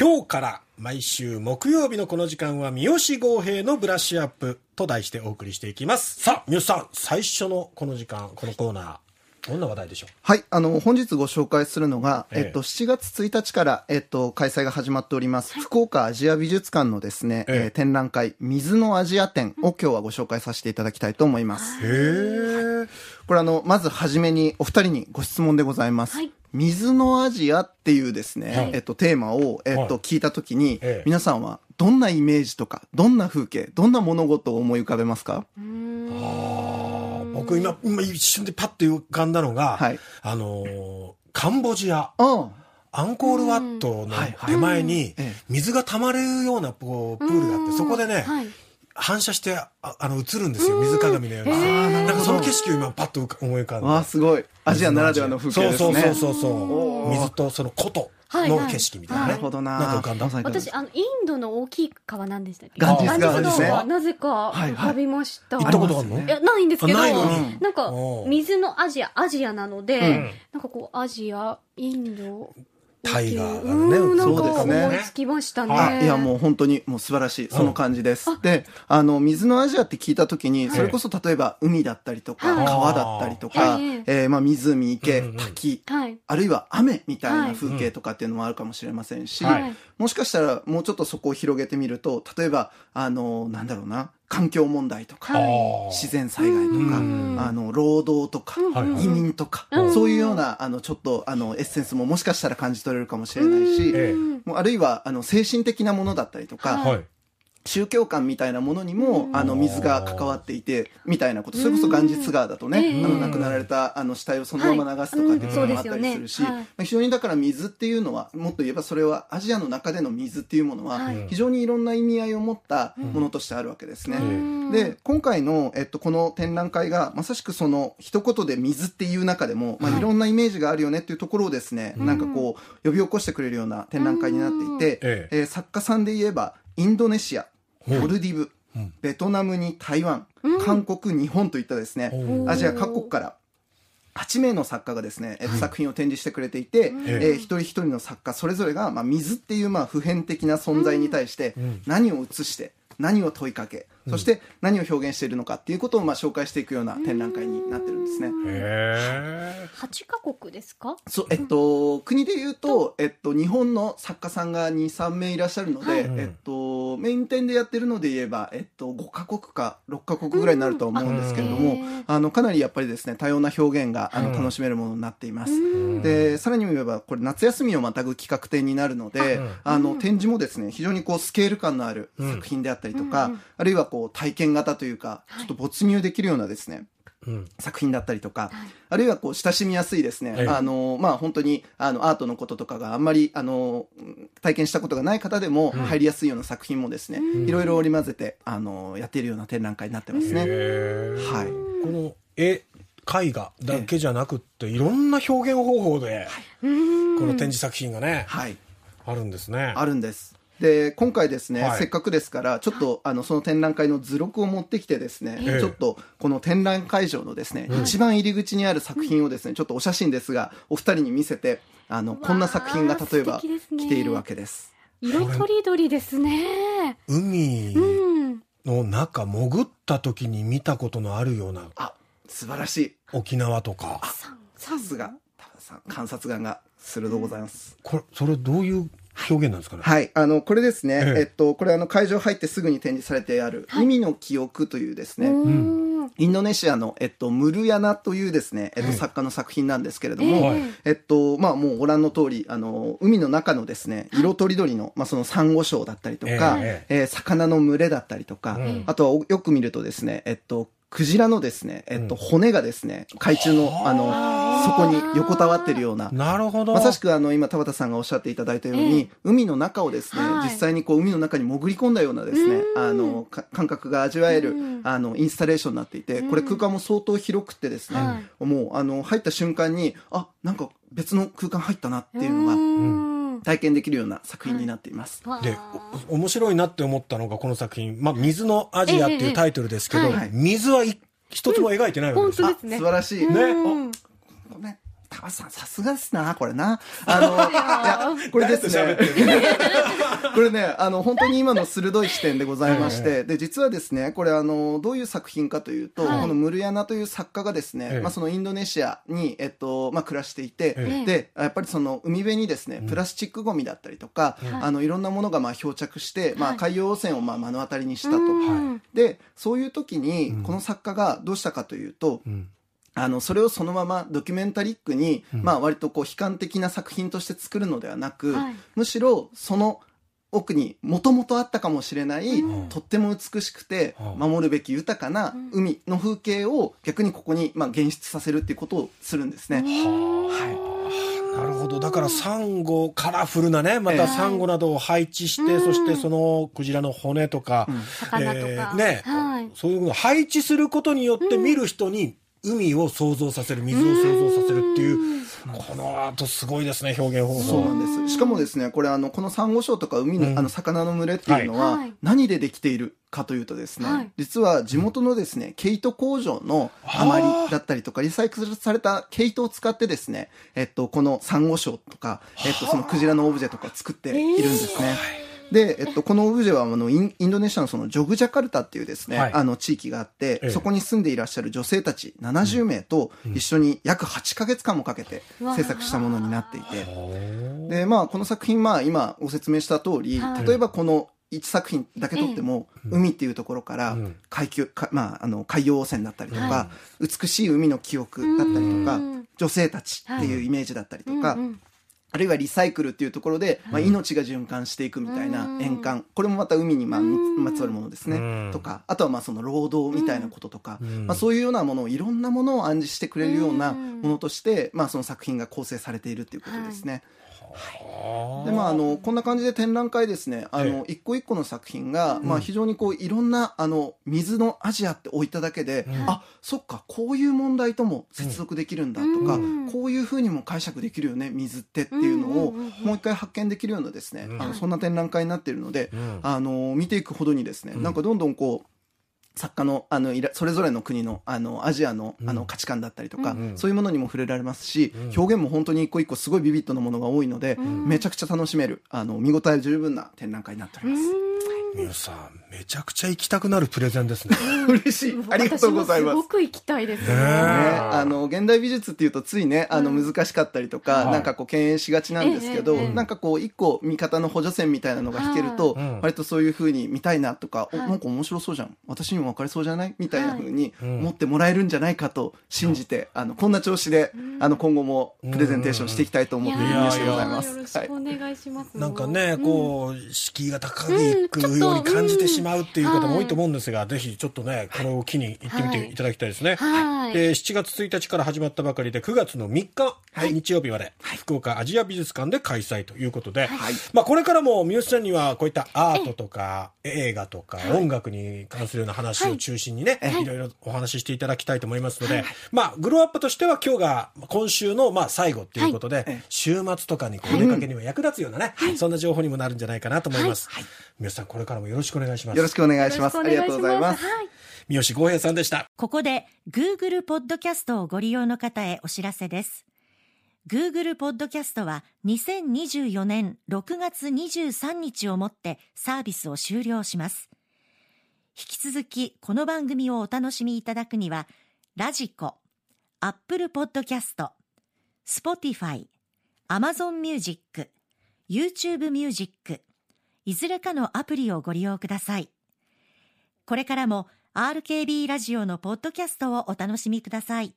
今日から毎週木曜日のこの時間は三好豪平のブラッシュアップと題してお送りしていきます。さあ、三好さん、最初のこの時間、このコーナー、どんな話題でしょう？はい、あの、本日ご紹介するのが、えええっと、7月1日から、えっと、開催が始まっております、福岡アジア美術館のですね、えええー展覧会、水のアジア展を今日はご紹介させていただきたいと思います。へえ。これあの、まずはじめにお二人にご質問でございます。はい水のアジアっていうですね、はい。えっと、テーマを、えっと、はい聞いたときに、ええ。皆さんはどんなイメージとか、どんな風景、どんな物事を思い浮かべますか？あー僕今、今一瞬でパッと浮かんだのが、はい。あのーカンボジア、あアンコールワットのはいはい。手前にええ。水が溜まるようなこうプールがあって、そこでね、はい反射してああの映るんですよ、水鏡のように。なんかその景色を今パッと思い浮かんあ、わあ、だ。すごい。アジアならではの風景ですね。そうそうそうそう。水とその古都はいはいの景色みたいなね。なるほどな。なんか浮かんだ。私、あの、インドの大きい川なんでしたっけガンジス川ですね。川なぜかはいはい。浮かびました。行ったことあるの？いや、ないんですけど、あないの？になんか水のアジア、アジアなので、うん。なんかこう、アジア、インド、タイガーがねそうですね。思いつきましたね。はい。いやもう本当にもう素晴らしい、その感じです。で、あの、水のアジアって聞いたときに、それこそ例えば海だったりとか、はい。川だったりとか、えええーまあ湖、池、うんうん。滝、はい。あるいは雨みたいはない。風景とかっていうのもあるかもしれませんし、はい。もしかしたらもうちょっとそこを広げてみると、例えば、あの、なんだろうな、環境問題とか、自然災害とか、うん。あの、労働とか、移民とか、うん。そういうような、あの、ちょっと、あの、エッセンスももしかしたら感じ取れるかもしれないし、えもうあるいは、あの、精神的なものだったりとか。宗教観みたいなものにも、うん。あの、水が関わっていて、みたいなこと。それこそガンジス川だとね、うんあの、亡くなられた、あの、死体をそのまま流すとかっていうのもあったりするし、非常にだから水っていうのは、もっと言えばそれは、アジアの中での水っていうものは、はい。非常にいろんな意味合いを持ったものとしてあるわけですね。うん。で、今回の、えっと、この展覧会が、まさしくその、一言で水っていう中でも、まあ、はい。いろんなイメージがあるよねっていうところをですね、うん。なんかこう、呼び起こしてくれるような展覧会になっていて、ええ。えー作家さんで言えば、インドネシア、モルディブうん、ベトナムに台湾、韓国、日本といったですね、おアジア各国から、8名の作家がですね、えっと作品を展示してくれていて、ええー一人一人の作家それぞれが、まあ、水っていうまあ普遍的な存在に対してん。何を映して何を問いかけ、そして何を表現しているのかっていうことをまあ紹介していくような展覧会になってるんですね。へ8カ国ですか？そう、えっと、国で言うと、えっと、日本の作家さんが2、3名いらっしゃるので、はい。えっと、メイン展でやってるので言えば、えっと、5カ国か6カ国ぐらいになるとは思うんですけれども、うん。あの、かなりやっぱりですね、多様な表現が、あの、うん楽しめるものになっています。うん。で、さらに言えば、これ夏休みをまたぐ企画展になるので、うん。あの、展示もですね、非常にこう、スケール感のある作品であったりとか、うん。あるいはこう、体験型というか、はい。ちょっと没入できるようなですね、ーうん。作品だったりとか、あるいはこう親しみやすいですね、ええあのまあ本当にあのアートのこととかがあんまりあの体験したことがない方でも入りやすいような作品もですね、うん。いろいろ織り交ぜてあのやっているような展覧会になってますね。はい。この絵絵画だけじゃなくっていろんな表現方法でうん。この展示作品がねはい。あるんですね。あるんです。で、今回ですね、はいせっかくですから、ちょっと、あの、その展覧会の図録を持ってきてですね、ええちょっと、この展覧会場のですね、うん一番入り口にある作品をですね、ちょっとお写真ですが、お二人に見せて、あの、こんな作品が例えば来ているわけです。色とりどりですね。海うん。の中潜った時に見たことのあるようなあ、素晴らしい。沖縄とかさすが、田畑さん、観察眼が鋭ございます。これそれどういう表現なんですかね？はい、あの、これですね、ええ。えっと、これあの、会場入ってすぐに展示されてある、海の記憶というですね、うん。インドネシアの、えっと、ムルヤナというですね、えっと、作家の作品なんですけれども、はい。えっと、まあ、もうご覧の通り、あの、海の中のですね、色とりどりの、まあ、そのサンゴ礁だったりとか、え。えー魚の群れだったりとか、うん。あとはおよく見るとですね、えっと、クジラのですね、えっと、骨がですね、海中の、あ。の、そこに横たわってるような、なるほど。まさしくあの今田畑さんがおっしゃっていただいたように、ええ。海の中をですね、はい。実際にこう海の中に潜り込んだようなですね、あのか感覚が味わえる、うんあのインスタレーションになっていて、これ空間も相当広くてですね、はもうあの入った瞬間にあなんか別の空間入ったなっていうのがん体験できるような作品になっています。でわあお面白いなって思ったのがこの作品「まあ、水のアジア」っていうタイトルですけど、ええはい。水はい一つも描いてないわけです、本当ですね。あ素晴らしい。ねうんねタバさん、さすがですな、これな。あの、いや、これですね。これね、あの、本当に今の鋭い視点でございまして、で、実はですね、これあの、どういう作品かというと、はい。このムルヤナという作家がですね、ええまあそのインドネシアに、えっと、まあ暮らしていて、ええ。で、やっぱりその海辺にですね、プラスチックゴミだったりとか、はい。あの、いろんなものがまあ漂着して、まあはい海洋汚染をまあ目の当たりにしたと。うん。で、そういう時にうん、この作家がどうしたかというと、うんあの、それをそのままドキュメンタリックに、うん。まあ割とこう悲観的な作品として作るのではなく、はい。むしろその奥にもともとあったかもしれない、うん。とっても美しくてうん。守るべき豊かな海の風景を逆にここにまあ現出させるっていうことをするんですね。なるほど。だからサンゴ、カラフルなね、またええサンゴなどを配置して、うん。そしてそのクジラの骨とか、うん。魚とか。ね、はい。そういうのを配置することによって見る人に海を想像させる、水を想像させるっていう、この後すごいですね、表現方そう法。なんです。しかもですね、これあの、このサンゴ礁とか海の、うん。あの、魚の群れっていうのは、はい。はい。何でできているかというとですね、はい。実は地元のですね、毛糸工場の余りだったりとか、リサイクルされた毛糸を使ってですね、えっと、このサンゴ礁とか、えっと、そのクジラのオブジェとかを作っているんですね。で、えっと、このオブジェは、あの、インインドネシアのそのジョグジャカルタっていうですね、はい。あの、地域があって、ええ。そこに住んでいらっしゃる女性たち70名と一緒に約8ヶ月間もかけて制作したものになっていて、で、まあ、この作品、まあ、今ご説明した通り、はい。例えばこの1作品だけ撮っても、海っていうところからうん。海球、かまあ、あの、海洋汚染だったりとか、は美しい海の記憶だったりとかうん、女性たちっていうイメージだったりとか、うんうんあるいはリサイクルっていうところで、まあ、命が循環していくみたいなうん。円環。これもまた海にまあうんまつわるものですね。うん。とか、あとはまあその労働みたいなこととか。うん、まあそういうようなものをいろんなものを暗示してくれるようなうん。ものとして、まあその作品が構成されているっていうことですね。でまあ、あのこんな感じで展覧会ですね。あの、一個一個の作品が、まあ、非常にこういろんなあの水のアジアって置いただけで、うん。あそっかこういう問題とも接続できるんだとか、うん。こういうふうにも解釈できるよね水ってっていうのを、うんうんうんうん。もう一回発見できるようなですね、うん。あのそんな展覧会になっているので、うん。あの見ていくほどにですね、うん。なんかどんどんこう作家のあのいらそれぞれの国のあのアジアのあうん。の価値観だったりとか、うんそういうものにも触れられますし、うん。表現も本当に一個一個すごいビビッドなものが多いので、ん。めちゃくちゃ楽しめるあの見応え十分な展覧会になっております。みゆさん、めちゃくちゃ行きたくなるプレゼンですね。嬉しい。ありがとうございます。私もすごく行きたいです。ね。ねあの現代美術っていうとついねあの難しかったりとか、はい。なんかこう敬遠しがちなんですけど、ええええなんかこう一個見方の補助線みたいなのが引けると、はいうん。割とそういう風に見たいなとか、おはい。なんか面白そうじゃん。私にも分かりそうじゃない？みたいな風にうん。思ってもらえるんじゃないかと信じて、あのこんな調子で、あの今後もプレゼンテーションしていきたいと思っているいやニュースでござい。ます。よろしはいくお願いします。なんかね、うんこう、敷居が高いくように感じてしまうっていう方も多いと思うんですが、ぜひちょっとね、これを機に行ってみていただきたいですね。はい。で7月1日から始まったばかりで9月の3日、日曜日まで、福岡アジア美術館で開催ということで、はい。まあ、これからも三好さんにはこういったアートとか映画とか音楽に関するような話を中心にね、い、ろいろお話ししていただきたいと思いますので、まあ、グローアップとしては今日が今週のまあ最後っていうことで、はい。週末とかにこうお出かけにも役立つようなね、そんな情報にもなるんじゃないかなと思います。三好さんこれからもよろしくお願いします。よろしくお願いします。ありがとうございます。はい。三好剛平さんでした。ここで Google ポッドキャストをご利用の方へお知らせです。Google ポッドキャストは2024年6月23日をもってサービスを終了します。引き続きこの番組をお楽しみいただくには、ラジコ、Apple ポッドキャスト、Spotify、Amazon Music、YouTube Music、いずれかのアプリをご利用ください。これからも RKB ラジオのポッドキャストをお楽しみください。